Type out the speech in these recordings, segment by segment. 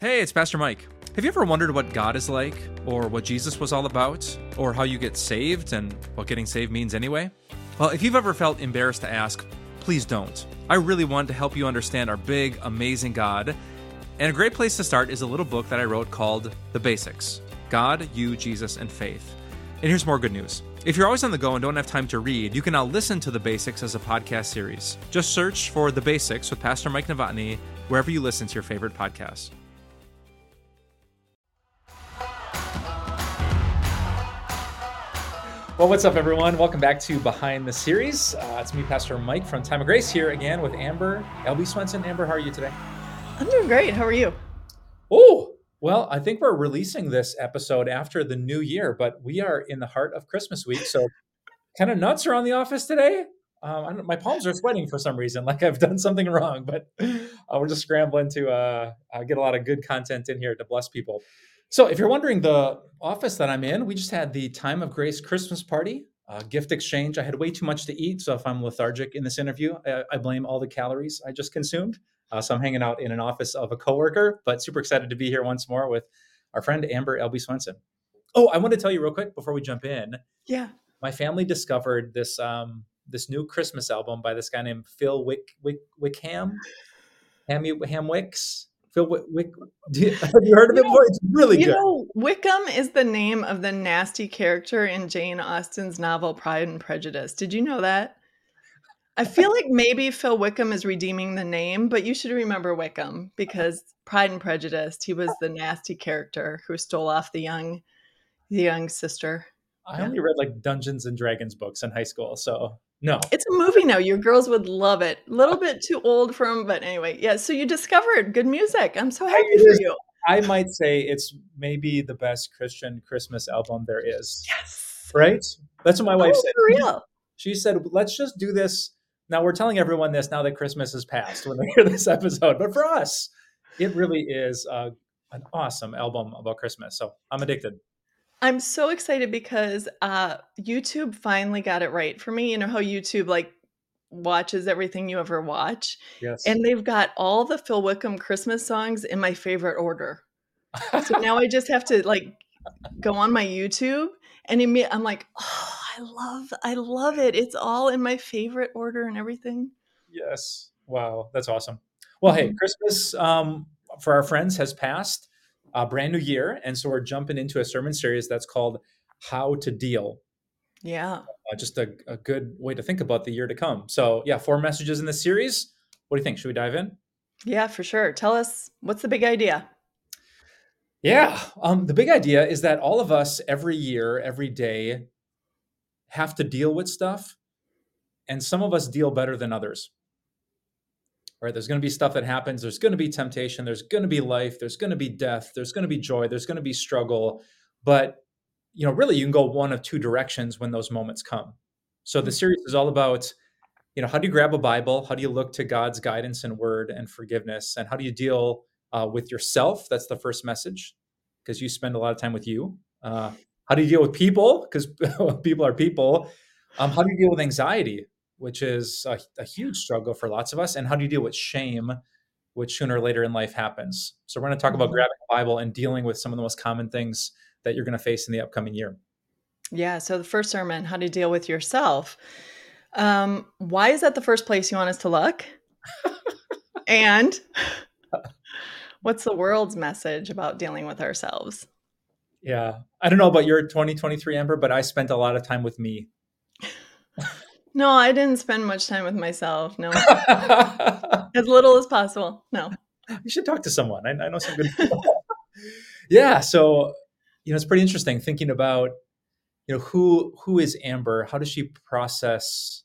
Hey, it's Pastor Mike. Have you ever wondered what God is like, or what Jesus was all about, or how you get saved and what getting saved means anyway? Well, if you've ever felt embarrassed to ask, please don't. I really want to help you understand our big, amazing God. And a great place to start is a little book that I wrote called The Basics God, You, Jesus, and Faith. And here's more good news. If you're always on the go and don't have time to read, you can now listen to The Basics as a podcast series. Just search for The Basics with Pastor Mike Novotny wherever you listen to your favorite podcasts. Well, what's up, everyone? Welcome back to Behind the Series. Uh, it's me, Pastor Mike from Time of Grace, here again with Amber Albee Swenson. Amber, how are you today? I'm doing great. How are you? Oh, well, I think we're releasing this episode after the new year, but we are in the heart of Christmas week. So, kind of nuts around the office today. Um, my palms are sweating for some reason, like I've done something wrong, but uh, we're just scrambling to uh, uh, get a lot of good content in here to bless people. So, if you're wondering, the office that I'm in, we just had the Time of Grace Christmas party, uh, gift exchange. I had way too much to eat, so if I'm lethargic in this interview, I, I blame all the calories I just consumed. Uh, so I'm hanging out in an office of a coworker, but super excited to be here once more with our friend Amber Albee Swenson. Oh, I want to tell you real quick before we jump in. Yeah, my family discovered this um, this new Christmas album by this guy named Phil Wick Wick Wickham, Ham Hamwicks. Phil Wick, Wick you, have you heard of you it before? It's really you good. Know, Wickham is the name of the nasty character in Jane Austen's novel Pride and Prejudice. Did you know that? I feel like maybe Phil Wickham is redeeming the name, but you should remember Wickham because Pride and Prejudice, he was the nasty character who stole off the young the young sister. I only read like Dungeons and Dragons books in high school, so no. It's a movie now. Your girls would love it. A little bit too old for them, but anyway, yeah. So you discovered good music. I'm so happy for you. I might say it's maybe the best Christian Christmas album there is. Yes. Right? That's what my wife oh, said. For real. She said, let's just do this now we're telling everyone this now that Christmas has passed when they hear this episode, but for us, it really is uh, an awesome album about Christmas. So I'm addicted. I'm so excited because uh, YouTube finally got it right for me. You know how YouTube like watches everything you ever watch, yes, and they've got all the Phil Wickham Christmas songs in my favorite order. so now I just have to like go on my YouTube and I'm like, oh, I love, I love it. It's all in my favorite order and everything. Yes. Wow. That's awesome. Well, hey, mm-hmm. Christmas um, for our friends has passed, a brand new year. And so we're jumping into a sermon series that's called How to Deal. Yeah. Uh, just a, a good way to think about the year to come. So, yeah, four messages in this series. What do you think? Should we dive in? Yeah, for sure. Tell us what's the big idea? Yeah. Um, the big idea is that all of us every year, every day, have to deal with stuff. And some of us deal better than others. Right? There's going to be stuff that happens. There's going to be temptation. There's going to be life. There's going to be death. There's going to be joy. There's going to be struggle. But, you know, really, you can go one of two directions when those moments come. So the series is all about, you know, how do you grab a Bible? How do you look to God's guidance and word and forgiveness? And how do you deal uh, with yourself. That's the first message because you spend a lot of time with you. Uh, how do you deal with people? Because people are people. Um, how do you deal with anxiety, which is a, a, huge struggle for lots of us? And how do you deal with shame, which sooner or later in life happens? So we're going to talk about mm-hmm. grabbing a Bible and dealing with some of the most common things that you're going to face in the upcoming year. Yeah. So the first sermon, how to deal with yourself. Um, why is that the first place you want us to look? and what's the world's message about dealing with ourselves? Yeah. I don't know about your 2023 Amber, but I spent a lot of time with me. No, I didn't spend much time with myself. No. as little as possible. No. You should talk to someone. I, I know some good people. yeah. So, you know, it's pretty interesting thinking about, you know, who who is Amber? How does she process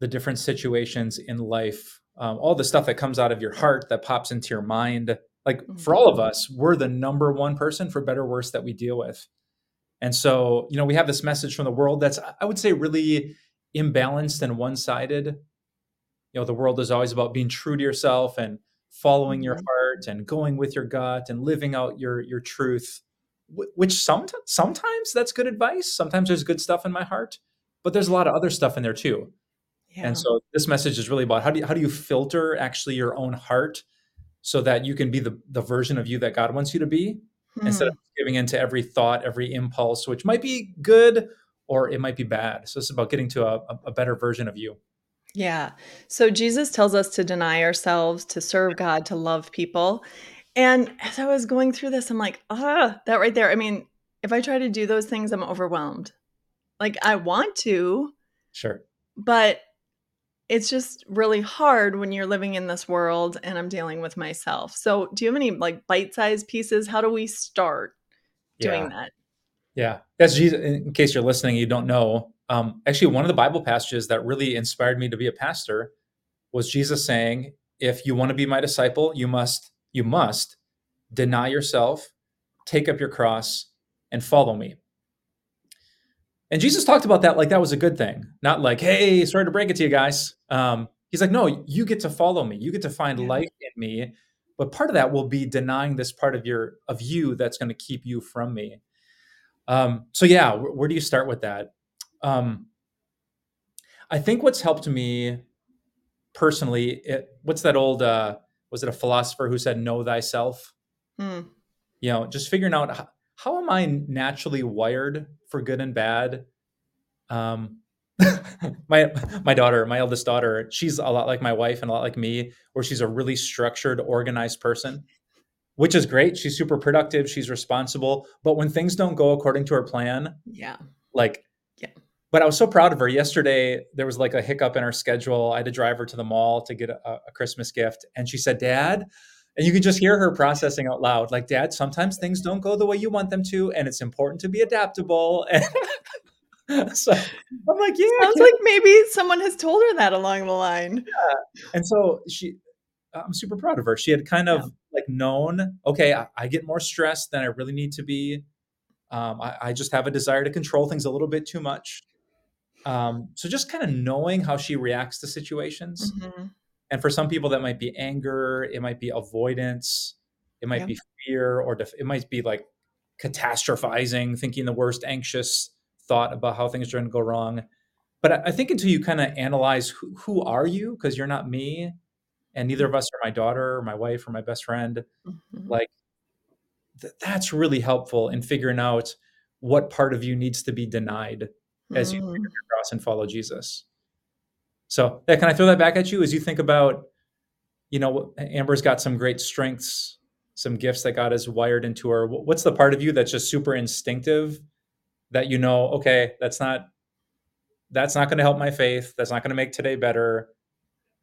the different situations in life um, all the stuff that comes out of your heart that pops into your mind like for all of mm-hmm. us we're the number one person for better or worse that we deal with and so you know we have this message from the world that's i would say really imbalanced and one-sided you know the world is always about being true to yourself and following your mm-hmm. heart and going with your gut and living out your your truth which sometimes sometimes that's good advice sometimes there's good stuff in my heart but there's a lot of other stuff in there too yeah. And so this message is really about how do you, how do you filter actually your own heart so that you can be the, the version of you that God wants you to be Hmm. instead of giving into every thought, every impulse, which might be good or it might be bad. So it's about getting to a, a better version of you. Yeah. So Jesus tells us to deny ourselves, to serve God, to love people. And as I was going through this, I'm like, ah, that right there. I mean, if I try to do those things, I'm overwhelmed. Like I want to, Sure. but it's just really hard when you're living in this world and I'm dealing with myself. So, do you have any like bite-sized pieces? How do we start doing Yeah. that? Yeah. That's Jesus. In case you're listening, you don't know. Um, actually, one of the Bible passages that really inspired me to be a pastor was Jesus saying, if you want to be my disciple, you must, you must deny yourself, take up your cross, and follow me. And Jesus talked about that like that was a good thing, not like, hey, sorry to break it to you guys. Um, he's like, no, you get to follow me. You get to find Yeah. life in me. But part of that will be denying this part of your of you that's going to keep you from me. Um, so yeah, where, where do you start with that? Um, I think what's helped me personally, it, what's that old? Uh, was it a philosopher who said, "Know thyself"? Hmm. You know, just figuring out how, how am I naturally wired for good and bad. Um, my my daughter, my eldest daughter, she's a lot like my wife and a lot like me, where she's a really structured, organized person, which is great. She's super productive. She's responsible. But when things don't go according to her plan, Yeah. like Yeah. but i was so proud of her yesterday there was like a hiccup in her schedule i had to drive her to the mall to get a, a christmas gift and she said dad and you can just hear her processing out loud like dad sometimes things don't go the way you want them to and it's important to be adaptable and so i'm like yeah Sounds like maybe someone has told her that along the line. Yeah. and so she i'm super proud of her she had kind of Yeah. Like known okay I, I get more stressed than i really need to be um, I, I just have a desire to control things a little bit too much um, so just kind of knowing how she reacts to situations Mhm. and for some people that might be anger it might be avoidance it might Yeah. be fear or def- it might be like catastrophizing thinking the worst anxious thought about how things are going to go wrong but I, I think until you kind of analyze who, who are you because you're not me and neither of us are my daughter or my wife or my best friend Mhm. like th- that's really helpful in figuring out what part of you needs to be denied as you Mm. your cross and follow Jesus. So, yeah, can I throw that back at you as you think about, you know, Amber's got some great strengths, some gifts that God has wired into her. What's the part of you that's just super instinctive that you know, okay, that's not that's not going to help my faith. That's not going to make today better.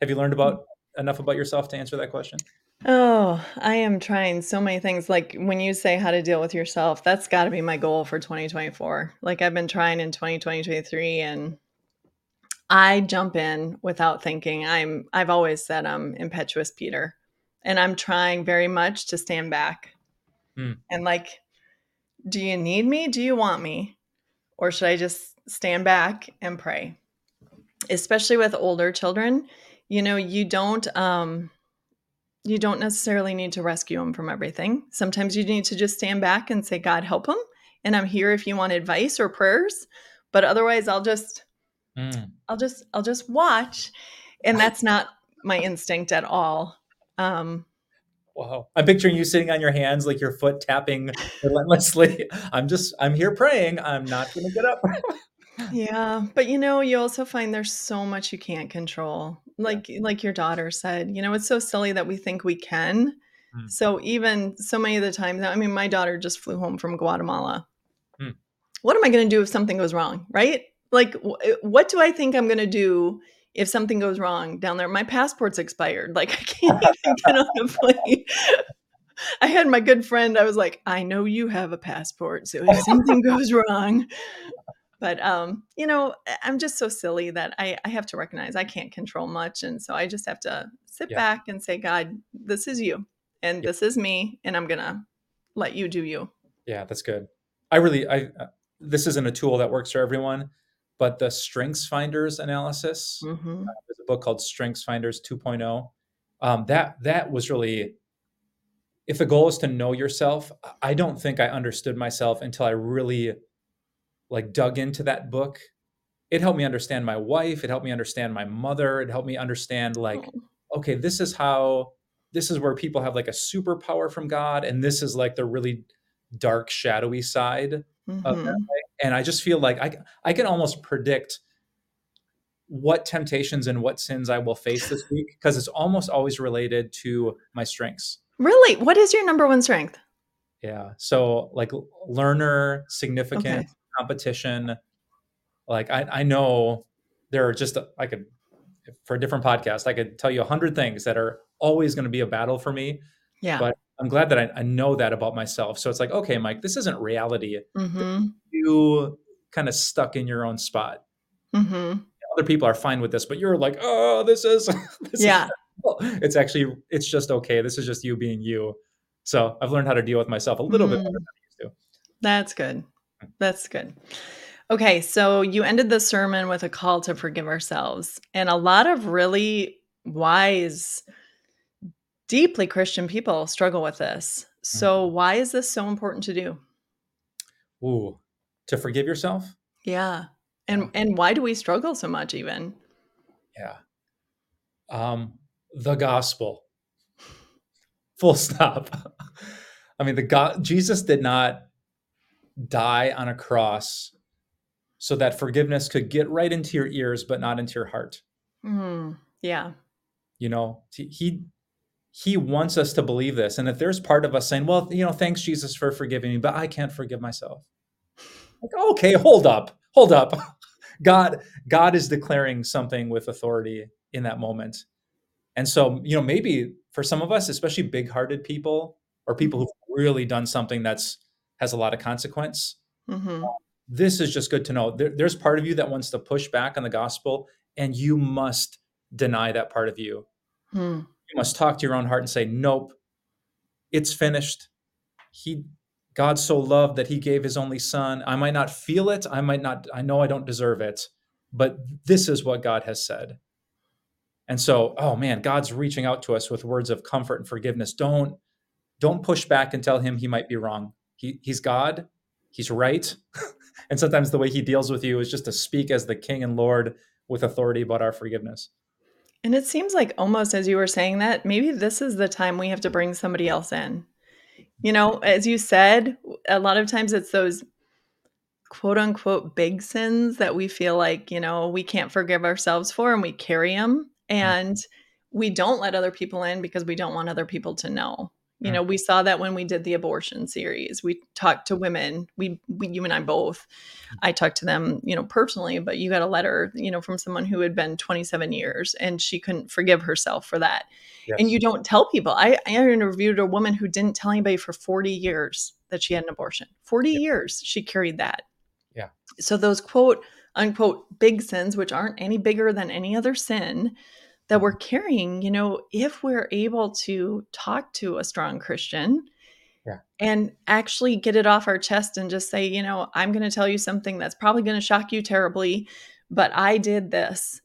Have you learned about enough about yourself to answer that question? Oh, I am trying so many things. Like when you say how to deal with yourself, that's got to be my goal for 2024. Like I've been trying in 2023 and I jump in without thinking. I'm I've always said I'm impetuous Peter. And I'm trying very much to stand back. Hmm. And like do you need me? Do you want me? Or should I just stand back and pray? Especially with older children, you know, you don't um you don't necessarily need to rescue them from everything. Sometimes you need to just stand back and say, God, help them. And I'm here if you want advice or prayers. But otherwise, I'll just, Mm. I'll just, I'll just watch. And that's not my instinct at all. Um, Wow. I'm picturing you sitting on your hands, like your foot tapping relentlessly. I'm just, I'm here praying. I'm not going to get up. yeah. But you know, you also find there's so much you can't control. Like, like your daughter said, you know, it's so silly that we think we can. Mm. So even so many of the times, I mean, my daughter just flew home from Guatemala. Mm. What am I going to do if something goes wrong? Right? Like, wh- what do I think I'm going to do if something goes wrong down there? My passport's expired. Like, I can't even get on a plane. I had my good friend. I was like, I know you have a passport, so if something goes wrong. But um, you know, I'm just so silly that I, I have to recognize I can't control much, and so I just have to sit Yeah. back and say, God, this is you, and Yeah. this is me, and I'm gonna let you do you. Yeah, that's good. I really, I, uh, this isn't a tool that works for everyone, but the Strengths Finders analysis, hmm there's a book called Strengths Finders 2.0. Um, that that was really, if the goal is to know yourself, I don't think I understood myself until I really like dug into that book. It helped me understand my wife. It helped me understand my mother. It helped me understand like, Oh, okay, this is how this is where people have like a superpower from God, and this is like the really dark, shadowy side of that. Mhm. And I just feel like I I can almost predict what temptations and what sins I will face this week because it's almost always related to my strengths. Really? What is your number one strength? Yeah. So like learner, significant Okay. Competition. Like I, I know there are just I could for a different podcast, I could tell you a hundred things that are always going to be a battle for me. Yeah. But I'm glad that I, I know that about myself. So it's like, okay, Mike, this isn't reality. Mhm. You kind of stuck in your own spot. Mhm. Other people are fine with this, but you're like, oh, this is this is Yeah. it's actually it's just okay. This is just you being you. So I've learned how to deal with myself a little bit better Mm. than I used to. That's good. That's good. Okay, so you ended the sermon with a call to forgive ourselves. And a lot of really wise, deeply Christian people struggle with this. So, why is this so important to do? Ooh, to forgive yourself? Yeah. And and why do we struggle so much even? Yeah. Um, the gospel. Full stop. I mean, the God Jesus did not die on a cross so that forgiveness could get right into your ears, but not into your heart. Mm, yeah. You know, he he wants us to believe this. And if there's part of us saying, well, you know, thanks Jesus for forgiving me, but I can't forgive myself. Like, okay, hold up. Hold up. God God is declaring something with authority in that moment. And so, you know, maybe for some of us, especially big-hearted people or people who've really done something that's has a lot of consequence, hmm this is just good to know. There, there's part of you that wants to push back on the gospel, and you must deny that part of you. Hmm. You must talk to your own heart and say, Nope, it's finished. He God so loved that he gave his only son. I might not feel it. I might not, I know I don't deserve it, but this is what God has said. And so, oh man, God's reaching out to us with words of comfort and forgiveness. Don't don't push back and tell him he might be wrong. He, he's God. He's right. and sometimes the way he deals with you is just to speak as the king and lord with authority about our forgiveness. And it seems like almost as you were saying that, maybe this is the time we have to bring somebody else in. You know, as you said, a lot of times it's those quote unquote big sins that we feel like, you know, we can't forgive ourselves for and we carry them. And we don't let other people in because we don't want other people to know. You know, we saw that when we did the abortion series. We talked to women. We, we, you and I both. I talked to them, you know, personally. But you got a letter, you know, from someone who had been 27 years, and she couldn't forgive herself for that. Yes. And you don't tell people. I, I interviewed a woman who didn't tell anybody for 40 years that she had an abortion. 40 years she carried that. Yeah. So those quote unquote big sins, which aren't any bigger than any other sin, that we're carrying, you know, if we're able to talk to a strong Christian Yeah. and actually get it off our chest and just say, you know, I'm going to tell you something that's probably going to shock you terribly, but I did this.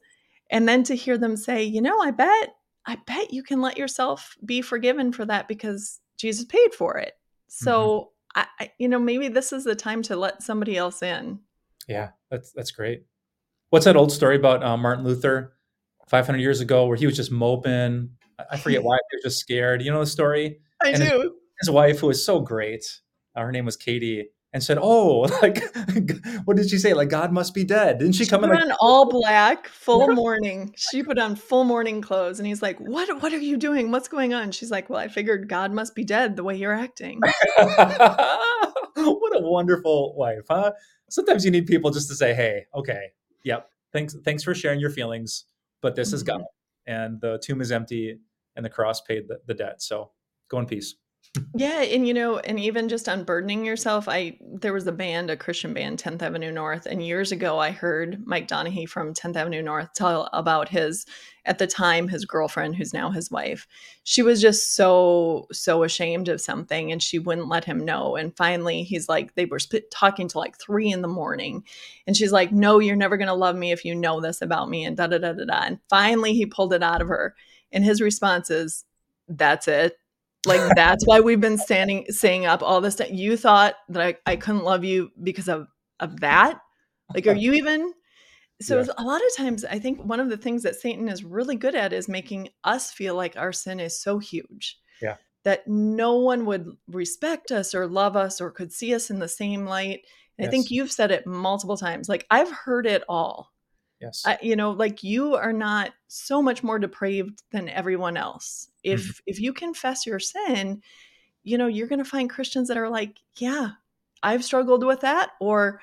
And then to hear them say, you know, I bet, I bet you can let yourself be forgiven for that because Jesus paid for it. So, I, I, you know, maybe this is the time to let somebody else in. Yeah, that's that's great. What's that old story about uh, Martin Luther 500 years ago where he was just moping? I- forget why he was just scared. You know the story? I And do. His wife, who was so great, uh, her name was Katie, and said, "Oh, like, what did she say? Like God must be dead." Didn't she She come in like? on all black, full mourning. She put on full mourning clothes, and he's like, "What? What are you doing? What's going on?" She's like, "Well, I figured God must be dead the way you're acting." what a wonderful wife, huh? Sometimes you need people just to say, "Hey, okay, yep, thanks, thanks for sharing your feelings, but this is Mhm. God, and the tomb is empty, and the cross paid the, the debt. So go in peace." Yeah, and you know, and even just unburdening yourself. I there was a band, a Christian band, 10th Avenue North, and years ago I heard Mike Donehey from 10th Avenue North tell about his at the time his girlfriend who's now his wife. She was just so so ashamed of something and she wouldn't let him know. And finally he's like they were sp- talking to like 3 in the morning and she's like, "No, you're never going to love me if you know this about me." And da da da da da. And finally he pulled it out of her. And his response is, "That's it." Like that's why we've been standing saying up all this time. You thought that I, I couldn't love you because of of that? Like, are you even? So Yeah. a lot of times, I think one of the things that Satan is really good at is making us feel like our sin is so huge Yeah. that no one would respect us or love us or could see us in the same light. And I think you've said it multiple times. Like I've heard it all. Yes. I, you know, like you are not so much more depraved than everyone else. If Mhm. if you confess your sin, you know, you're going to find Christians that are like, yeah, I've struggled with that or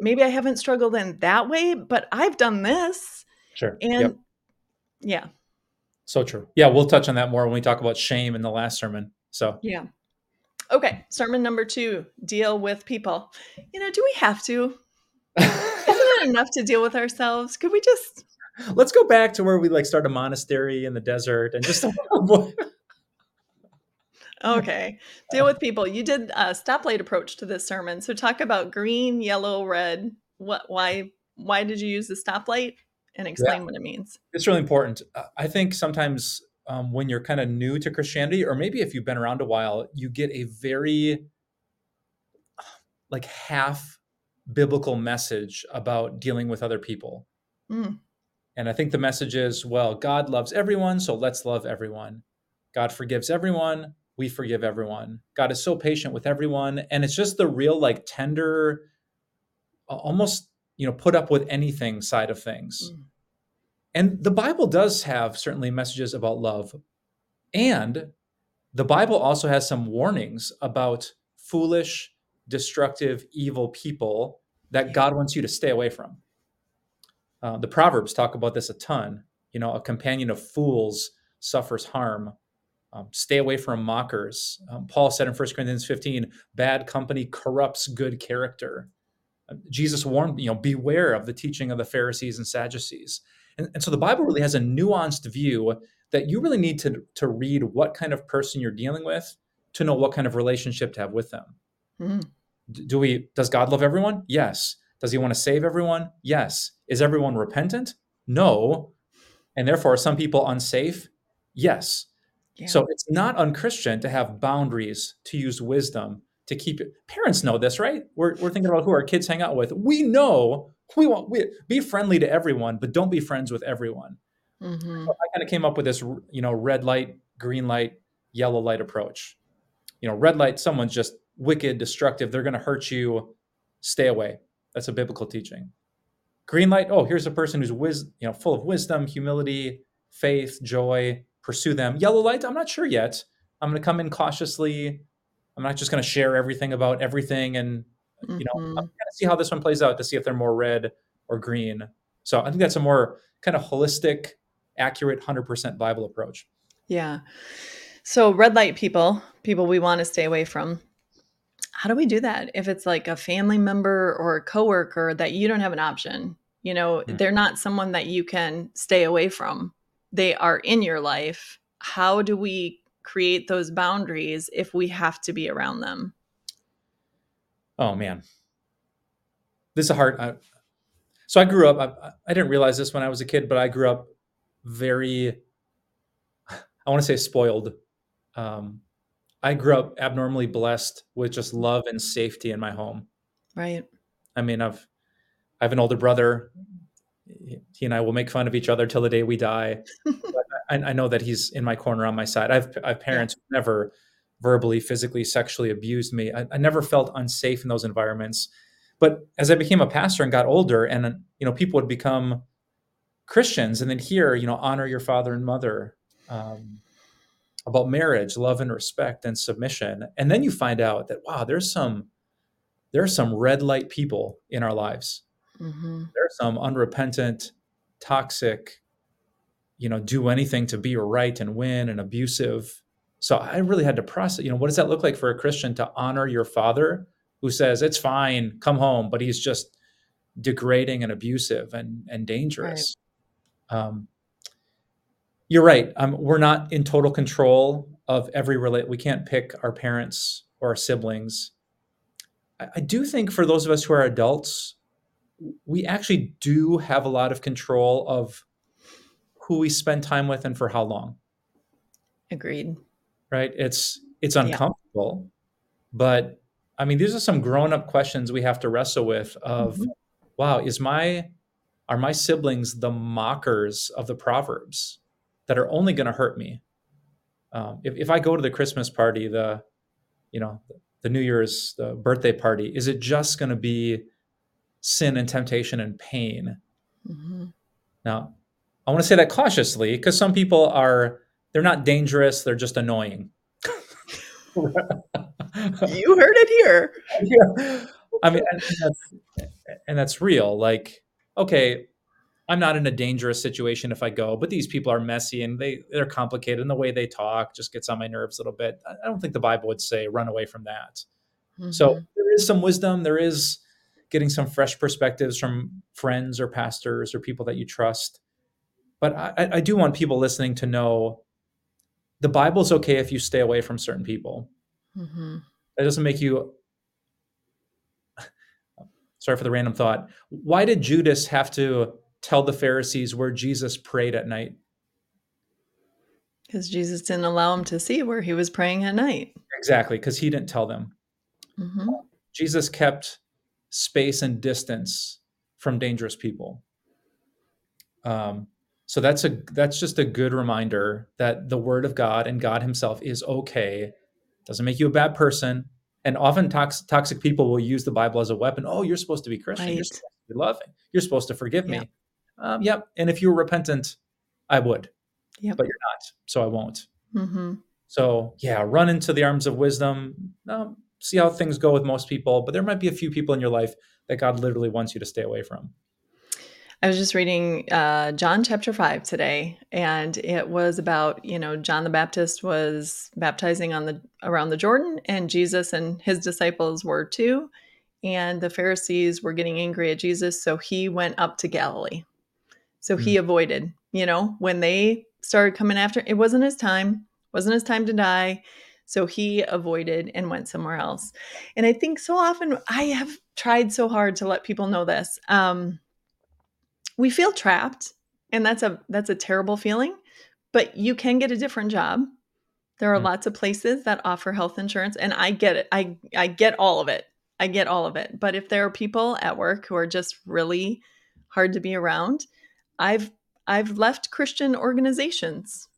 maybe I haven't struggled in that way, but I've done this. Sure. And Yep. yeah, So true. Yeah, we'll touch on that more when we talk about shame in the last sermon. So yeah. Okay, sermon number 2, deal with people. You know, do we have to? Enough to deal with ourselves? Could we just let's go back to where we like start a monastery in the desert and just Okay. Deal with people. You did a stoplight approach to this sermon. So talk about green, yellow, red. What why why did you use the stoplight and explain what it means? it's really important. Uh, I think sometimes um, when you're kind of new to Christianity, or maybe if you've been around a while, you get a very like half biblical message about dealing with other people. Mm. And I think the message is, well, God loves everyone, so let's love everyone. God forgives everyone, we forgive everyone. God is so patient with everyone, and it's just the real like tender almost, you know, put up with anything side of things. Mm. And the Bible does have certainly messages about love. And the Bible also has some warnings about foolish, destructive, evil people that God wants you to stay away from. Uh, the Proverbs talk about this a ton. You know, a companion of fools suffers harm. Um, stay away from mockers. Um, Paul said in 1 Corinthians 15, bad company corrupts good character. Uh, Jesus warned, you know, beware of the teaching of the Pharisees and Sadducees. And, and so the Bible really has a nuanced view that you really need to, to read what kind of person you're dealing with to know what kind of relationship to have with them. Mm. D- Do we does God love everyone? Yes. Does he want to save everyone? Yes. Is everyone repentant? No. And therefore are some people unsafe? Yes. Yeah. So it's not unchristian to have boundaries, to use wisdom, to keep it. Parents know this, right? We're, we're thinking about who our kids hang out with. We know we want we, be friendly to everyone, but don't be friends with everyone. Mhm. So I kind of came up with this, you know, red light, green light, yellow light approach. You know, red light, someone's just wicked, destructive. They're going to hurt you. Stay away. That's a biblical teaching. Green light, oh, here's a person who's wis- you know, full of wisdom, humility, faith, joy. Pursue them. Yellow light, I'm not sure yet. I'm going to come in cautiously. I'm not just going to share everything about everything and you know, I'm Mhm. going to see how this one plays out to see if they're more red or green. So I think that's a more kind of holistic, accurate, 100% Bible approach. Yeah. So red light people, people we want to stay away from. How do we do that if it's like a family member or a coworker that you don't have an option? You know, Hmm. they're not someone that you can stay away from. They are in your life. How do we create those boundaries if we have to be around them? Oh man, this is a hard. I, so I grew up. I, I didn't realize this when I was a kid, but I grew up very. I want to say spoiled. Um, I grew up abnormally blessed with just love and safety in my home. Right. I mean, I've I have an older brother. He and I will make fun of each other till the day we die. But I, I know that he's in my corner on my side. I've I have parents who never verbally, physically, sexually abused me. I, I never felt unsafe in those environments. But as I became a pastor and got older, and you know, people would become Christians, and then hear, you know, honor your father and mother, um, about marriage, love and respect, and submission, and then you find out that wow, there's some there are some red light people in our lives. hmm There are some unrepentant, toxic, you know, do anything to be right and win and abusive. So I really had to process, you know, what does that look like for a Christian to honor your father who says, it's fine, come home, but he's just degrading and abusive and, and dangerous. Um, you're right. Um, we're not in total control of every relate. We can't pick our parents or our siblings. I, I do think for those of us who are adults, we actually do have a lot of control of who we spend time with and for how long Agreed. right it's it's Yeah. uncomfortable but i mean these are some grown up questions we have to wrestle with of Mhm. wow is my are my siblings the mockers of the proverbs that are only going to hurt me um, if, if i go to the christmas party the you know the new year's the birthday party is it just going to be sin and temptation and pain mm-hmm. now i want to say that cautiously because some people are they're not dangerous they're just annoying you heard it here yeah. i mean and that's, and that's real like okay i'm not in a dangerous situation if i go but these people are messy and they they're complicated and the way they talk just gets on my nerves a little bit i don't think the bible would say run away from that mm-hmm. so there is some wisdom there is getting some fresh perspectives from friends or pastors or people that you trust but i, I do want people listening to know the bible's okay if you stay away from certain people mm-hmm. that doesn't make you sorry for the random thought. Why did Judas have to tell the Pharisees where Jesus prayed at night? Because Jesus didn't allow him to see where he was praying at night. Exactly, because he didn't tell them. Mm-hmm. Jesus kept space and distance from dangerous people. Um, so that's a that's just a good reminder that the Word of God and God Himself is okay. Doesn't make you a bad person and often tox- toxic people will use the bible as a weapon oh you're supposed to be christian right. you're supposed to be loving you're supposed to forgive me um, yep and if you were repentant i would yep. but you're not so i won't mm-hmm. so yeah run into the arms of wisdom um, see how things go with most people but there might be a few people in your life that god literally wants you to stay away from I was just reading uh, John chapter 5 today, and it was about, you know, John the Baptist was baptizing on the around the Jordan, and Jesus and his disciples were too. And the Pharisees were getting angry at Jesus, so he went up to Galilee. So he hmm. avoided, you know, when they started coming after, it wasn't his time, wasn't his time to die. So he avoided and went somewhere else. And I think so often I have tried so hard to let people know this. Um, we feel trapped and that's a that's a terrible feeling but you can get a different job there are mm lots of places that offer health insurance and i get it i i get all of it i get all of it but if there are people at work who are just really hard to be around i've i've left christian organizations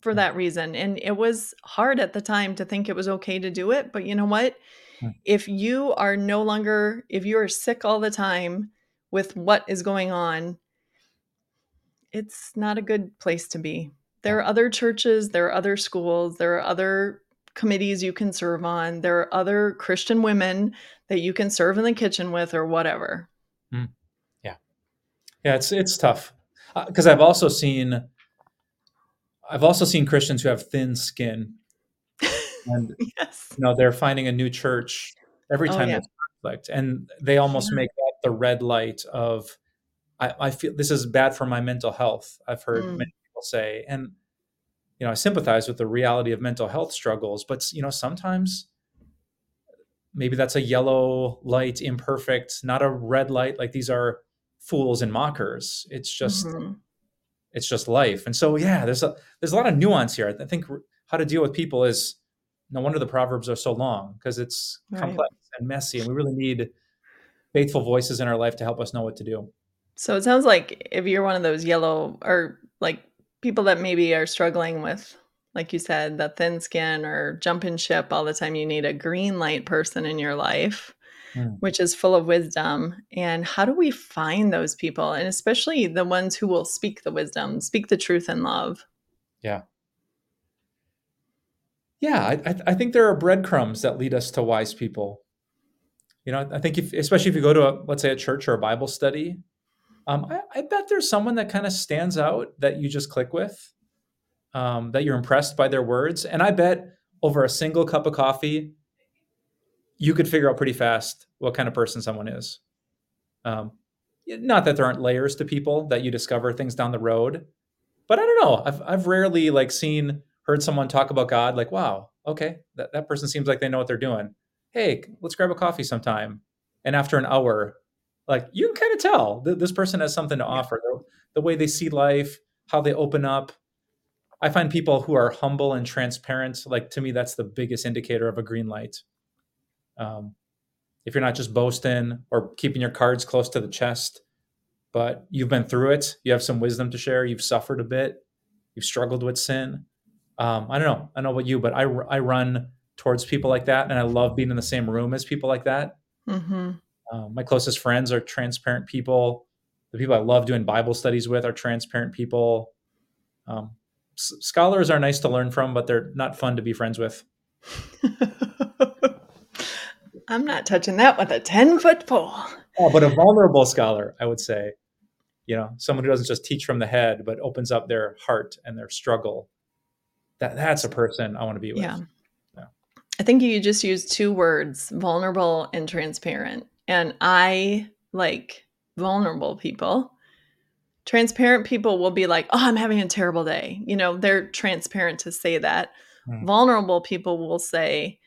for mm that reason and it was hard at the time to think it was okay to do it but you know what mm if you are no longer if you are sick all the time with what is going on, it's not a good place to be. There are other churches, there are other schools, there are other committees you can serve on, there are other Christian women that you can serve in the kitchen with or whatever. Mm. Yeah. It's it's tough. Because uh, I've also seen I've also seen Christians who have thin skin. And yes. you know, they're finding a new church every oh, time oh, yeah. there's conflict. And they almost make the red light of I, I, feel this is bad for my mental health. I've heard mm. many people say, and you know, I sympathize with the reality of mental health struggles, but you know, sometimes maybe that's a yellow light, imperfect, not a red light. Like these are fools and mockers. It's just mm-hmm. it's just life. And so yeah, there's a there's a lot of nuance here. I think how to deal with people is no wonder the proverbs are so long because it's right. complex and messy, and we really need faithful voices in our life to help us know what to do. So it sounds like if you're one of those yellow or like people that maybe are struggling with, like you said, the thin skin or jumping ship all the time, you need a green light person in your life, mm. which is full of wisdom. And how do we find those people? And especially the ones who will speak the wisdom, speak the truth in love. Yeah. Yeah, I, I think there are breadcrumbs that lead us to wise people you know, I think if, especially if you go to a, let's say a church or a Bible study, um, I, I, bet there's someone that kind of stands out that you just click with, um, that you're impressed by their words. And I bet over a single cup of coffee, you could figure out pretty fast what kind of person someone is. Um, not that there aren't layers to people that you discover things down the road, but I don't know. I've, I've rarely like seen, heard someone talk about God like, wow, okay, that, that person seems like they know what they're doing hey, let's grab a coffee sometime. And after an hour, like you can kind of tell that this person has something to offer. The, the way they see life, how they open up. I find people who are humble and transparent, like to me, that's the biggest indicator of a green light. Um, if you're not just boasting or keeping your cards close to the chest, but you've been through it. You have some wisdom to share. You've suffered a bit. You've struggled with sin. Um, I don't know. I don't know about you, but I, I run towards people like that. And I love being in the same room as people like that. Mm-hmm. Um, my closest friends are transparent people. The people I love doing Bible studies with are transparent people. Um, s- scholars are nice to learn from, but they're not fun to be friends with. I'm not touching that with a 10 foot pole. Oh, but a vulnerable scholar, I would say, you know, someone who doesn't just teach from the head, but opens up their heart and their struggle. That that's a person I want to be with. Yeah. yeah. I think you just used two words, vulnerable and transparent. And I like vulnerable people. Transparent people will be like, "Oh, I'm having a terrible day." You know, they're transparent to say that. Mm. Vulnerable people will say,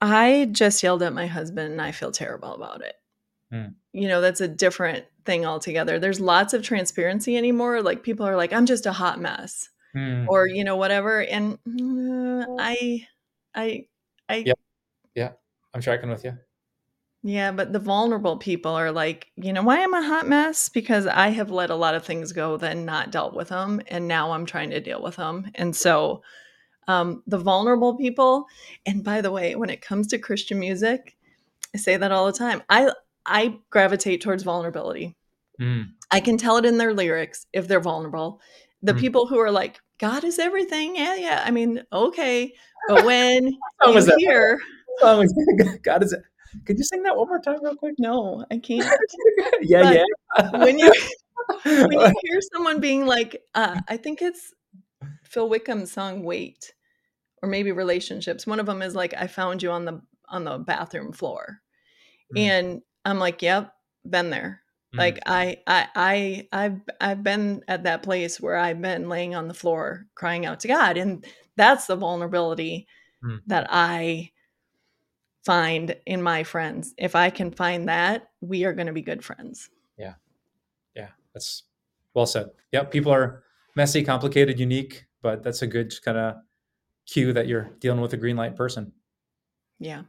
I just yelled at my husband and I feel terrible about it. Mm. You know, that's a different thing altogether. There's lots of transparency anymore. Like people are like, I'm just a hot mess. Mm. Or, you know, whatever. And uh, I I I Yeah. Yeah. I'm tracking with you. Yeah, but the vulnerable people are like, you know, why am I a hot mess? Because I have let a lot of things go, then not dealt with them, and now I'm trying to deal with them. And so um, the vulnerable people. And by the way, when it comes to Christian music, I say that all the time. I I gravitate towards vulnerability. Mm. I can tell it in their lyrics if they're vulnerable. The mm. people who are like, God is everything. Yeah, yeah. I mean, okay. But when you hear God is could you sing that one more time real quick? No, I can't. yeah, but yeah. when you when you hear someone being like, uh, I think it's Phil Wickham's song "Wait," or maybe relationships. One of them is like, I found you on the on the bathroom floor. Mm. And I'm like, yep, been there. Mm. Like I I I I've I've been at that place where I've been laying on the floor crying out to God. And that's the vulnerability mm. that I find in my friends. If I can find that, we are going to be good friends. Yeah. Yeah. That's well said. Yep. People are messy, complicated, unique, but that's a good kind of cue that you're dealing with a green light person. Yeah.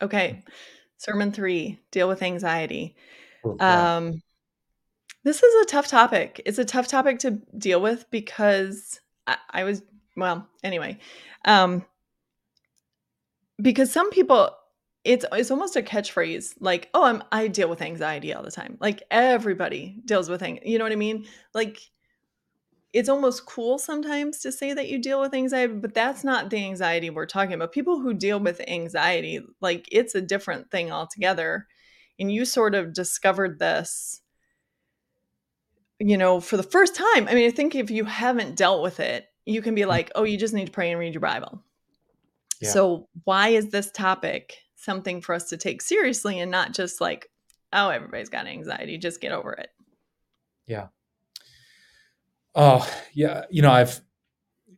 Okay. Sermon three deal with anxiety. Oh. Um, this is a tough topic. It's a tough topic to deal with because I, I was, well, anyway, um, because some people, it's it's almost a catchphrase like oh i'm i deal with anxiety all the time like everybody deals with anxiety you know what i mean like it's almost cool sometimes to say that you deal with anxiety, but that's not the anxiety we're talking about. People who deal with anxiety, like it's a different thing altogether. And you sort of discovered this, you know, for the first time. I mean, I think if you haven't dealt with it, you can be mm. like, oh, you just need to pray and read your Bible. Yeah. So, why is this topic something for us to take seriously and not just like, oh, everybody's got anxiety, just get over it? Yeah. Oh, yeah. You know, I've,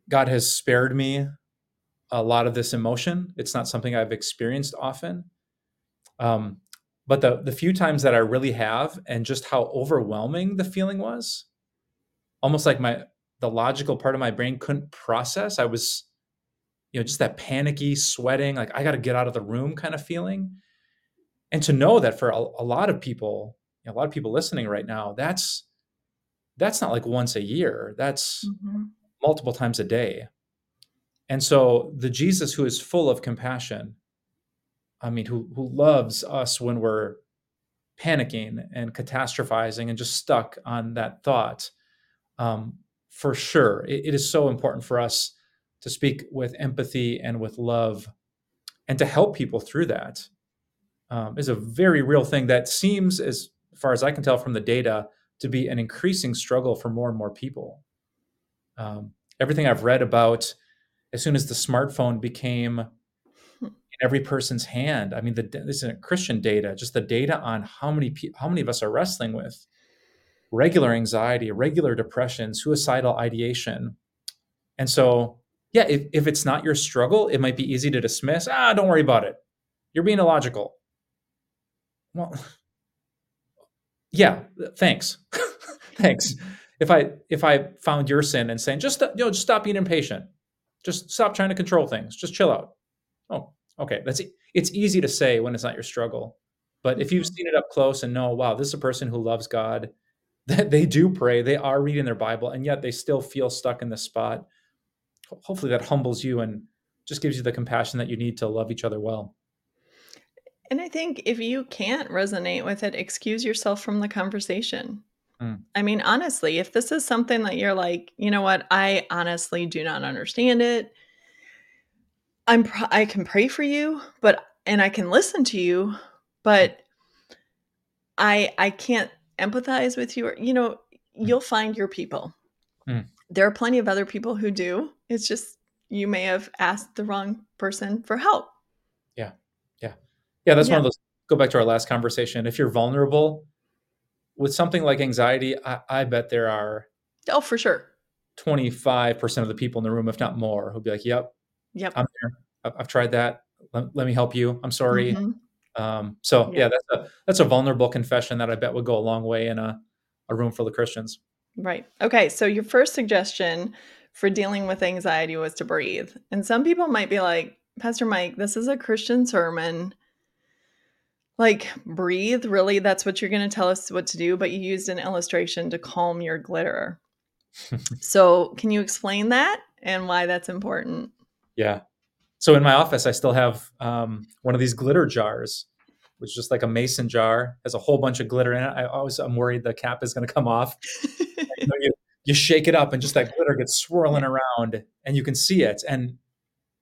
God has spared me a lot of this emotion. It's not something I've experienced often. Um, but the, the few times that I really have, and just how overwhelming the feeling was, almost like my, the logical part of my brain couldn't process. I was, you know, just that panicky, sweating, like I got to get out of the room kind of feeling. And to know that for a, a lot of people, you know, a lot of people listening right now, that's that's not like once a year that's mm-hmm. multiple times a day and so the jesus who is full of compassion i mean who who loves us when we're panicking and catastrophizing and just stuck on that thought um, for sure it, it is so important for us to speak with empathy and with love and to help people through that um, is a very real thing that seems as far as i can tell from the data to be an increasing struggle for more and more people. Um, everything I've read about, as soon as the smartphone became in every person's hand, I mean, the, this isn't Christian data, just the data on how many how many of us are wrestling with regular anxiety, regular depression, suicidal ideation, and so yeah, if, if it's not your struggle, it might be easy to dismiss. Ah, don't worry about it. You're being illogical. Well, yeah, thanks, thanks. If I if I found your sin and saying just you know just stop being impatient, just stop trying to control things, just chill out. Oh, okay, that's it's easy to say when it's not your struggle, but if you've mm-hmm. seen it up close and know, wow, this is a person who loves God that they do pray, they are reading their Bible, and yet they still feel stuck in this spot. Hopefully, that humbles you and just gives you the compassion that you need to love each other well. And I think if you can't resonate with it, excuse yourself from the conversation. Mm. I mean, honestly, if this is something that you're like, you know what, I honestly do not understand it. I'm pr- I can pray for you, but and I can listen to you, but I I can't empathize with you. Or, you know, you'll find your people. Mm. There are plenty of other people who do. It's just you may have asked the wrong person for help. Yeah. That's Yeah. one of those. Go back to our last conversation. If you're vulnerable with something like anxiety, I, I bet there are Oh, for sure. 25% of the people in the room, if not more, who'll be like, yep, Yep. I'm there. I've, tried that. Let, let me help you. I'm sorry. Mhm. Um, so Yeah. yeah, that's a that's a vulnerable confession that I bet would go a long way in a, a room full of Christians. Right. Okay. So your first suggestion for dealing with anxiety was to breathe. And some people might be like, Pastor Mike, this is a Christian sermon. Like, breathe. Really? That's what you're going to tell us what to do. But you used an illustration to calm your glitter. So, can you explain that and why that's important? Yeah. So in my office, I still have um, one of these glitter jars, which is just like a mason jar, has a whole bunch of glitter in it. I always I'm worried the cap is going to come off. You, know, you, you shake it up, and just that glitter gets swirling around, and you can see it. And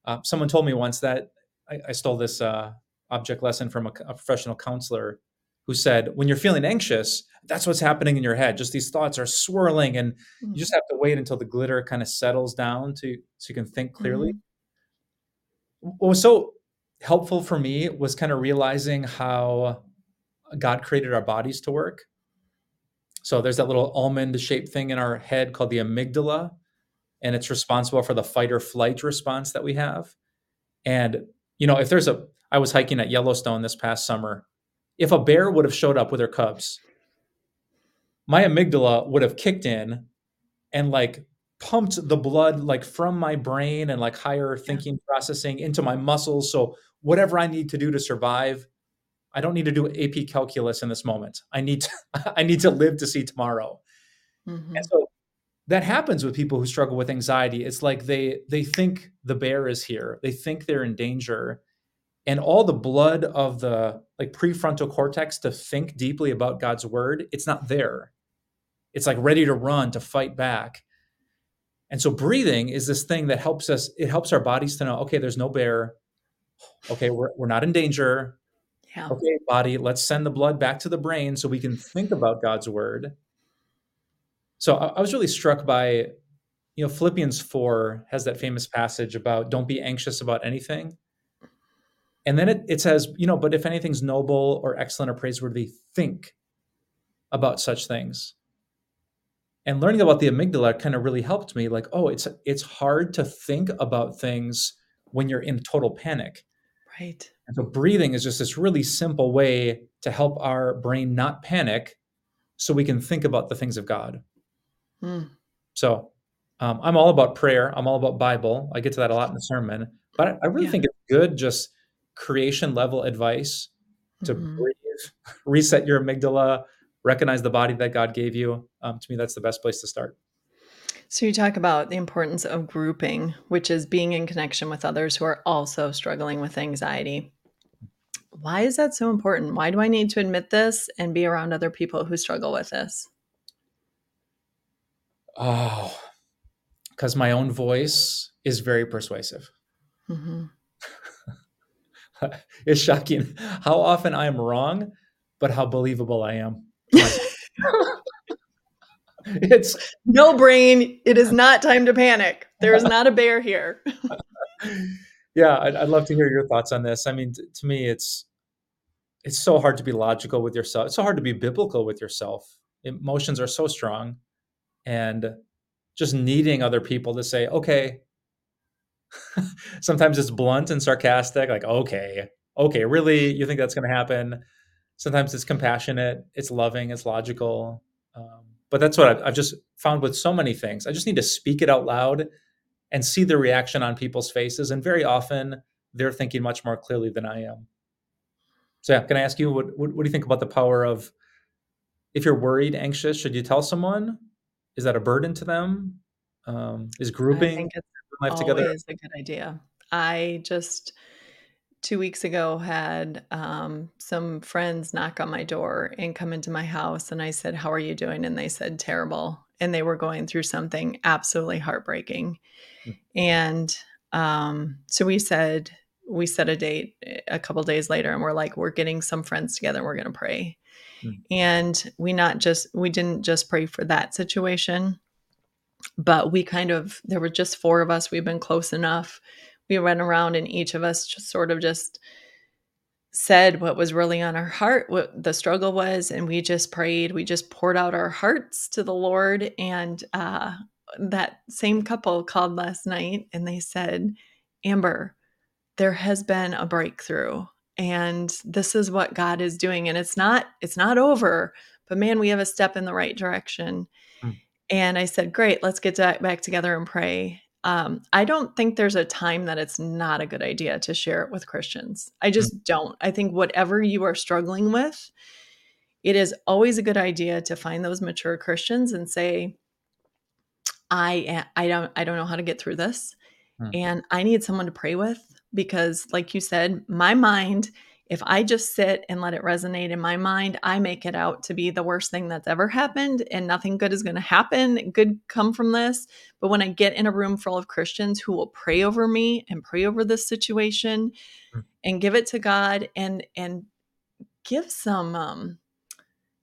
uh, someone told me once that I, I stole this uh, object lesson from a, a professional counselor who said, when you're feeling anxious, that's what's happening in your head. Just these thoughts are swirling, and you mm. just have to wait until the glitter kind of settles down to so you can think clearly. Mm-hmm. What was so helpful for me was kind of realizing how God created our bodies to work. So there's that little almond shaped thing in our head called the amygdala, and it's responsible for the fight or flight response that we have. And, you know, if there's a, I was hiking at Yellowstone this past summer. If a bear would have showed up with her cubs, my amygdala would have kicked in and like pumped the blood like from my brain and like higher thinking processing into my muscles. So whatever I need to do to survive, I don't need to do AP calculus in this moment. I need to, I need to live to see tomorrow. Mhm. And so that happens with people who struggle with anxiety. It's like they they think the bear is here. They think they're in danger. And all the blood of the like prefrontal cortex to think deeply about God's word, it's not there. It's like ready to run to fight back. And so breathing is this thing that helps us, it helps our bodies to know, okay, there's no bear. Okay, we're, we're not in danger. Yeah. Okay, body, let's send the blood back to the brain so we can think about God's word. So I, I was really struck by, you know, Philippians 4 has that famous passage about don't be anxious about anything. And then it, it says, you know, but if anything's noble or excellent or praiseworthy, think about such things. And learning about the amygdala kind of really helped me. Like, oh, it's it's hard to think about things when you're in total panic. Right. And so breathing is just this really simple way to help our brain not panic so we can think about the things of God. Mm. So um, I'm all about prayer. I'm all about Bible. I get to that a lot in the sermon. But I, I really Yeah. think it's good just creation level advice to Mhm. breathe, reset your amygdala, recognize the body that God gave you. Um, to me, that's the best place to start. So you talk about the importance of grouping, which is being in connection with others who are also struggling with anxiety. Why is that so important? Why do I need to admit this and be around other people who struggle with this? Oh, because my own voice is very persuasive. hmm it's shocking how often I am wrong, but how believable I am. Like, it's No brain, it is not time to panic. There is not a bear here. yeah. I'd, I'd love to hear your thoughts on this. I mean, t- to me, it's it's so hard to be logical with yourself. It's so hard to be biblical with yourself. Emotions are so strong, and just needing other people to say, okay. Sometimes it's blunt and sarcastic, like, okay, okay, really, you think that's going to happen? Sometimes it's compassionate, it's loving, it's logical. Um, but that's what I've, I've just found with so many things. I just need to speak it out loud and see the reaction on people's faces. And very often they're thinking much more clearly than I am. So, yeah, can I ask you, what, what, what do you think about the power of if you're worried, anxious, should you tell someone? Is that a burden to them? Um, is I grouping think it's life together? always a good idea. I just 2 weeks ago had, um, some friends knock on my door and come into my house, and I said, "How are you doing?" And they said, "Terrible." And they were going through something absolutely heartbreaking. Mm. And, um, so we said we set a date eh, a couple days later, and we're like, "We're getting some friends together, and we're gonna pray." Mm. And we not just we didn't just pray for that situation, but we kind of there were just 4 of us, we've been close enough. We went around and each of us just sort of just said what was really on our heart, what the struggle was, and we just prayed. We just poured out our hearts to the Lord. And uh, that same couple called last night and they said, Amber, there has been a breakthrough and this is what God is doing and it's not it's not over but man we have a step in the right direction. And I said great let's get back together and pray. Um, I don't think there's a time that it's not a good idea to share it with Christians. I just don't. I think whatever you are struggling with it is always a good idea to find those mature Christians and say I I don't I don't know how to get through this Mm. and I need someone to pray with because like you said my mind if I just sit and let it resonate in my mind I make it out to be the worst thing that's ever happened and nothing good is going to happen good come from this but when I get in a room full of Christians who will pray over me and pray over this situation Mm. and give it to God and and give some um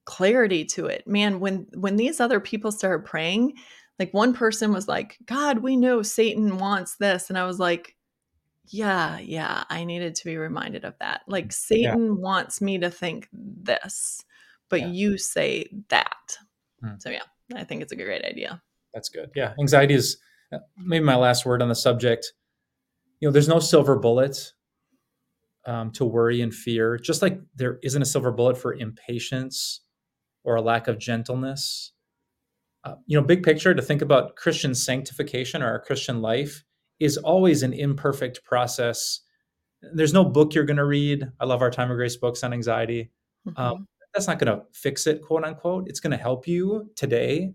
clarity to it. Man, when when these other people started praying, like one person was like, "God, we know Satan wants this." And I was like, "Yeah, yeah, I needed to be reminded of that. Like Satan wants me to think this, but Yeah. you say that." Hmm. So yeah, I think it's a great idea. That's good. Yeah, anxiety is uh, maybe my last word on the subject. You know, there's no silver bullet um, to worry and fear. Just like there isn't a silver bullet for impatience or a lack of gentleness. Uh, you know, big picture to think about Christian sanctification or our Christian life is always an imperfect process. There's no book you're going to read. I love our Time of Grace books on anxiety. Um, Mhm. that's not going to fix it, quote unquote. It's going to help you today.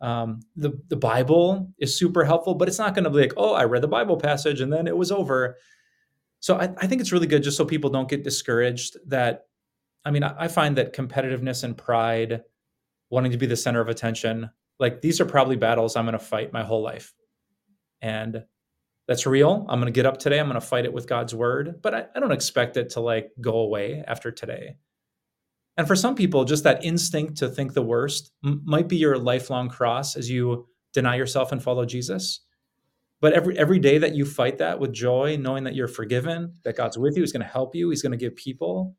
Um, the the Bible is super helpful, but it's not going to be like, oh, I read the Bible passage and then it was over. So I, I think it's really good just so people don't get discouraged. That I mean, I, I find that competitiveness and pride, wanting to be the center of attention, like these are probably battles I'm going to fight my whole life, and that's real. I'm going to get up today. I'm going to fight it with God's word, but I, I don't expect it to like go away after today. And for some people, just that instinct to think the worst m- might be your lifelong cross as you deny yourself and follow Jesus. But every every day that you fight that with joy, knowing that you're forgiven, that God's with you, He's going to help you, He's going to give people.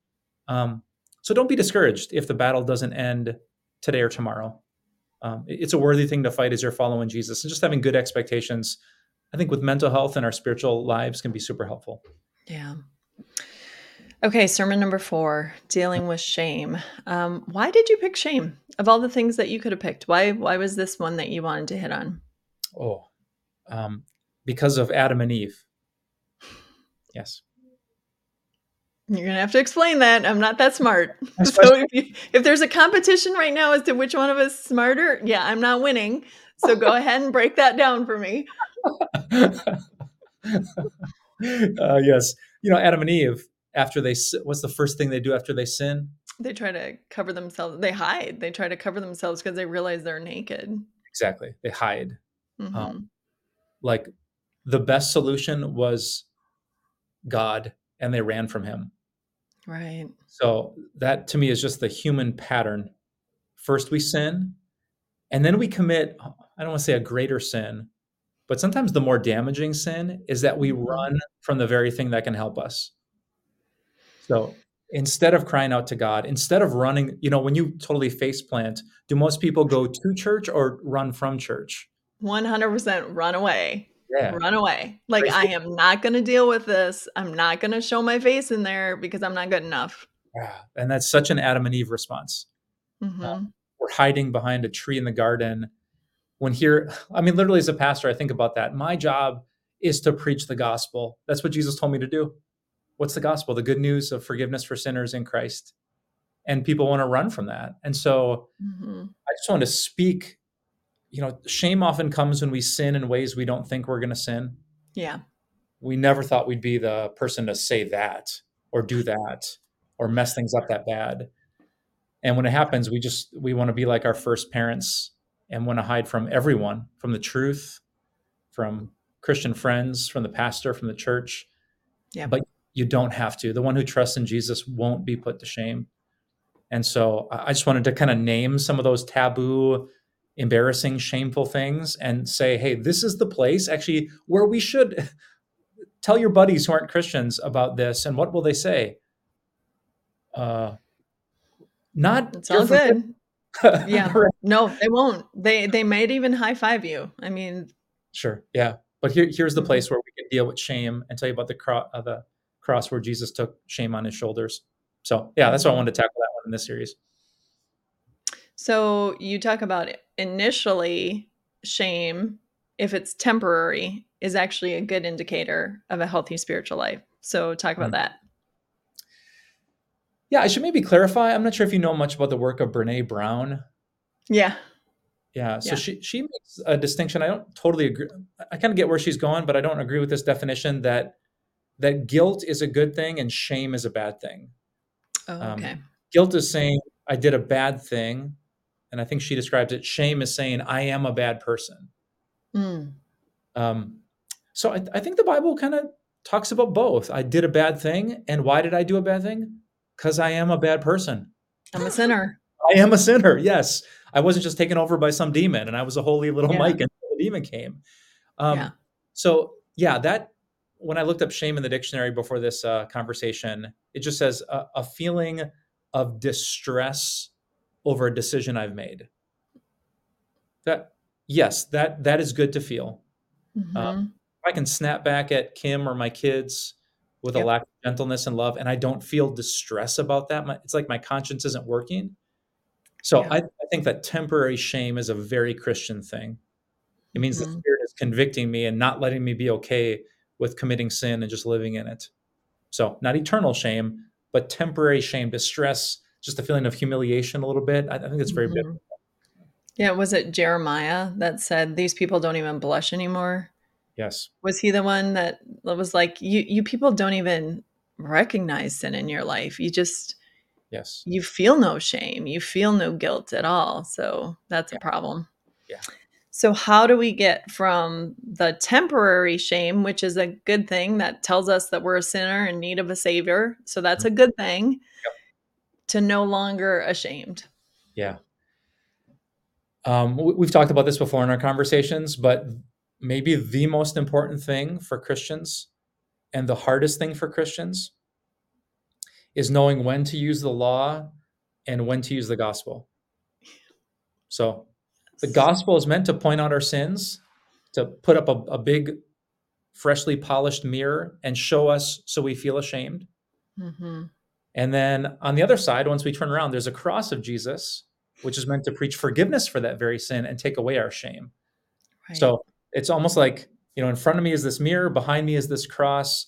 Um, so don't be discouraged if the battle doesn't end today or tomorrow. Um, it's a worthy thing to fight as you're following Jesus, and just having good expectations. I think with mental health and our spiritual lives can be super helpful. Yeah. Okay, sermon number four: dealing with shame. Um, why did you pick shame of all the things that you could have picked? Why why was this one that you wanted to hit on? Oh, um, because of Adam and Eve. Yes. You're gonna have to explain that. I'm not that smart. So if, you, if there's a competition right now as to which one of us is smarter, yeah, I'm not winning. So go ahead and break that down for me. uh, yes, you know Adam and Eve. After they, what's the first thing they do after they sin? They try to cover themselves. They hide. They try to cover themselves because they realize they're naked. Exactly, they hide. Mhm. Um, Like the best solution was God, and they ran from Him. right. So that to me is just the human pattern. First we sin, and then we commit. I don't want to say a greater sin, but sometimes the more damaging sin is that we Mhm. run from the very thing that can help us. So instead of crying out to God, instead of running, you know, when you totally face plant, do most people go to church or run from church? 100% run away. Yeah. Run away. Like, Praise I am not going to deal with this. I'm not going to show my face in there because I'm not good enough. Yeah. And that's such an Adam and Eve response. Mhm. We're hiding behind a tree in the garden. When here, I mean, literally as a pastor, I think about that. My job is to preach the gospel. That's what Jesus told me to do. What's the gospel? The good news of forgiveness for sinners in Christ. and people want to run from that. And so hmm I just want to speak. You know, shame often comes when we sin in ways we don't think we're going to sin. Yeah. We never thought we'd be the person to say that or do that or mess things up that bad. And when it happens, we just we want to be like our first parents and want to hide from everyone, from the truth, from Christian friends, from the pastor, from the church. Yeah. But you don't have to. The one who trusts in Jesus won't be put to shame. And so I just wanted to kind of name some of those taboo, embarrassing, shameful things and say, hey, this is the place actually where we should tell your buddies who aren't Christians about this. And what will they say? Uh, not It's all good. Forgiven." Yeah. Right. No, they won't. They they might even high five you. I mean, Sure. Yeah. But here, here's the Mhm. place where we can deal with shame and tell you about the, cro- uh, the cross where Jesus took shame on his shoulders. So, yeah, that's why I wanted to tackle that one in this series. so you talk about initially shame, if it's temporary, is actually a good indicator of a healthy spiritual life. So talk about Mm. that. Yeah, I should maybe clarify. I'm not sure if you know much about the work of Brene Brown. Yeah. Yeah, so Yeah. she she makes a distinction. I don't totally agree. I kind of get where she's going, but I don't agree with this definition that that guilt is a good thing and shame is a bad thing. Oh, Um, okay. Guilt is saying I did a bad thing, and I think she describes it. Shame is saying I am a bad person. Mm. Um, so I, I think the Bible kind of talks about both. I did a bad thing, and why did I do a bad thing? Because I am a bad person. I'm a sinner. I am a sinner. Yes, I wasn't just taken over by some demon, and I was a holy little Yeah. Mike until the demon came. Um, Yeah. So yeah, that when I looked up shame in the dictionary before this uh, conversation, it just says a, a feeling of distress over a decision I've made. That yes, that that is good to feel. Mhm. If I can snap back at Kim or my kids with a lack of gentleness and love, and I don't feel distress about that, it's like my conscience isn't working. So Yeah. I, I think that temporary shame is a very Christian thing. It means the Mhm. Spirit is convicting me and not letting me be okay with committing sin and just living in it. So not eternal shame, but temporary shame, distress, just a feeling of humiliation a little bit. I, I think it's very. Mhm. Yeah, was it Jeremiah that said these people don't even blush anymore? Yes. Was he the one that was like, you you people don't even recognize sin in your life. You just Yes. you feel no shame. You feel no guilt at all. So that's a problem. Yeah. So how do we get from the temporary shame, which is a good thing that tells us that we're a sinner in need of a savior. So that's a good thing. To no longer ashamed. Yeah. Um, we've talked about this before in our conversations, but maybe the most important thing for Christians and the hardest thing for Christians is knowing when to use the law and when to use the gospel. So the gospel is meant to point out our sins, to put up a, a big, freshly polished mirror and show us so we feel ashamed. hmm And then on the other side, once we turn around, there's a cross of Jesus, which is meant to preach forgiveness for that very sin and take away our shame. Right. So it's almost like, you know, in front of me is this mirror, behind me is this cross.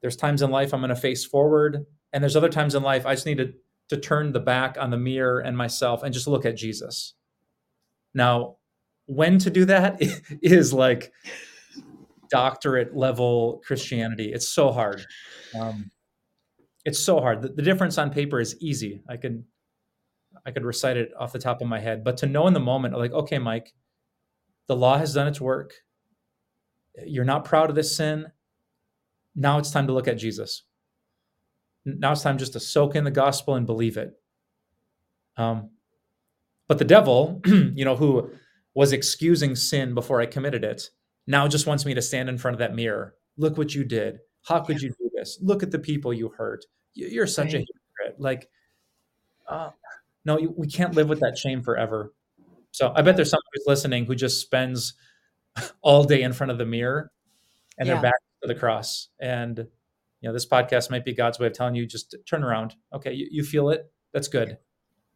There's times in life I'm going to face forward, and there's other times in life I just need to, to turn the back on the mirror and myself and just look at Jesus. Now, when to do that is like doctorate level Christianity. It's so hard. Um, it's so hard. The, the difference on paper is easy. I can I could recite it off the top of my head, but to know in the moment, like, okay, Mike, the law has done its work. You're not proud of this sin. Now it's time to look at Jesus. Now it's time just to soak in the gospel and believe it. Um, but the devil, you know, who was excusing sin before I committed it, now just wants me to stand in front of that mirror. Look what you did. How could you do this? Look at the people you hurt. You- You're such a hypocrite. Like, uh, no, we can't live with that shame forever. So I bet there's someone who's listening who just spends all day in front of the mirror and Yeah. their back to the cross. And you know, this podcast might be God's way of telling you just turn around. Okay, you, you feel it. That's good.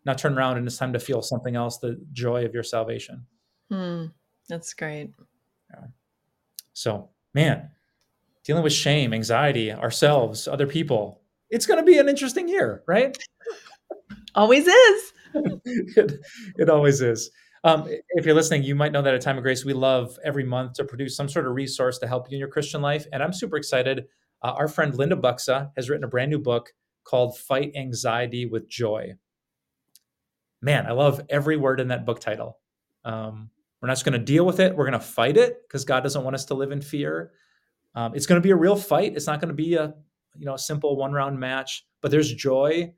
Now turn around and it's time to feel something else, the joy of your salvation. Hmm. That's great. So, man, dealing with shame, anxiety, ourselves, other people, it's going to be an interesting year, right? Always is. it, it always is. Um, if you're listening, you might know that at Time of Grace, we love every month to produce some sort of resource to help you in your Christian life. And I'm super excited. Uh, our friend Linda Buxa has written a brand new book called Fight Anxiety with Joy. Man, I love every word in that book title. Um, we're not just going to deal with it, we're going to fight it because God doesn't want us to live in fear. Um, it's going to be a real fight. It's not going to be a you know a simple one round match, but there's joy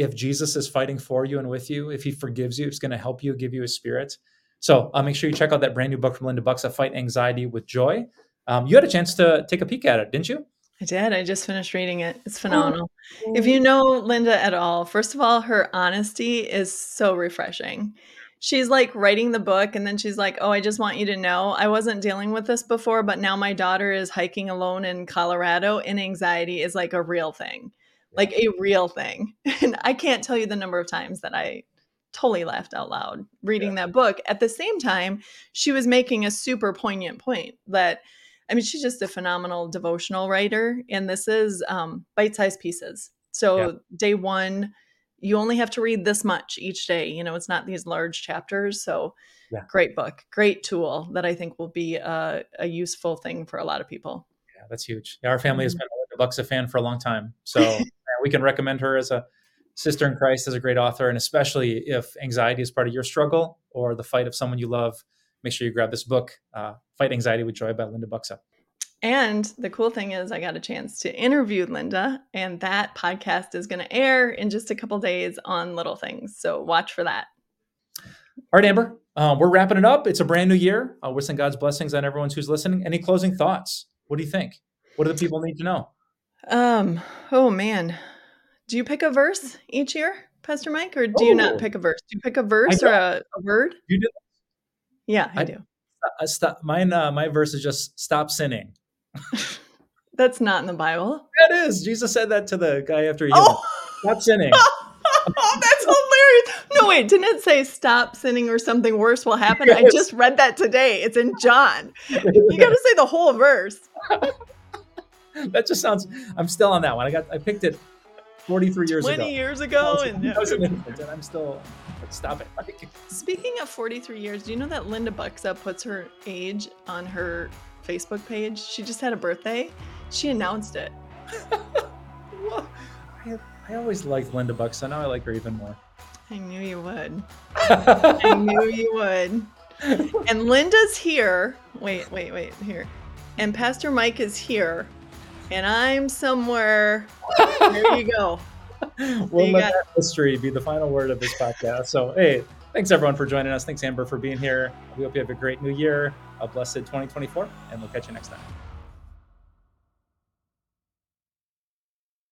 if Jesus is fighting for you and with you. If He forgives you, it's going to help you, give you His Spirit. So uh, make sure you check out that brand new book from Linda Buxa, Fight Anxiety with Joy. Um, you had a chance to take a peek at it, didn't you? I did. I just finished reading it. It's phenomenal. Oh. If you know Linda at all, first of all, her honesty is so refreshing she's like writing the book and then she's like, "Oh, I just want you to know I wasn't dealing with this before, but now my daughter is hiking alone in Colorado and anxiety is like a real thing. Like a real thing." And I can't tell you the number of times that I totally laughed out loud reading yeah. that book. At the same time, she was making a super poignant point that I mean, she's just a phenomenal devotional writer and this is um bite-sized pieces. So yeah. day 1 you only have to read this much each day. You know, it's not these large chapters. So, yeah. great book, great tool that I think will be a, a useful thing for a lot of people. Yeah, that's huge. Yeah, our family has mm-hmm. been a Buxa fan for a long time. So, we can recommend her as a sister in Christ, as a great author. And especially if anxiety is part of your struggle or the fight of someone you love, make sure you grab this book, uh, Fight Anxiety with Joy by Linda Buxa. And the cool thing is, I got a chance to interview Linda, and that podcast is going to air in just a couple days on Little Things. So watch for that. All right, Amber, uh, we're wrapping it up. It's a brand new year. Uh, we're sending God's blessings on everyone who's listening. Any closing thoughts? What do you think? What do the people need to know? Um. Oh man, do you pick a verse each year, Pastor Mike, or do oh. you not oh. pick a verse? Do you pick a verse or a, a, word? You do. Yeah, I, I do. Uh, stop. Mine. Uh, my verse is just stop sinning. That's not in the Bible. That is. Jesus said that to the guy after he oh. Stop sinning. oh, that's hilarious. No, wait, didn't it say stop sinning or something worse will happen? Yes. I just read that today. It's in John. You got to say the whole verse. that just sounds, I'm still on that one. I got, I picked it 43 years 20 ago. 20 years ago. and, and I'm still, stop it. Speaking of 43 years, do you know that Linda Buxa puts her age on her Facebook page. She just had a birthday. She announced it. I, I always liked Linda Buxa. Now I like her even more. I knew you would. I knew you would. And Linda's here. Wait, wait, wait. Here. And Pastor Mike is here. And I'm somewhere. There you go. we'll you let got... that history be the final word of this podcast. So, hey, thanks everyone for joining us. Thanks, Amber, for being here. We hope you have a great new year, a blessed 2024, and we'll catch you next time.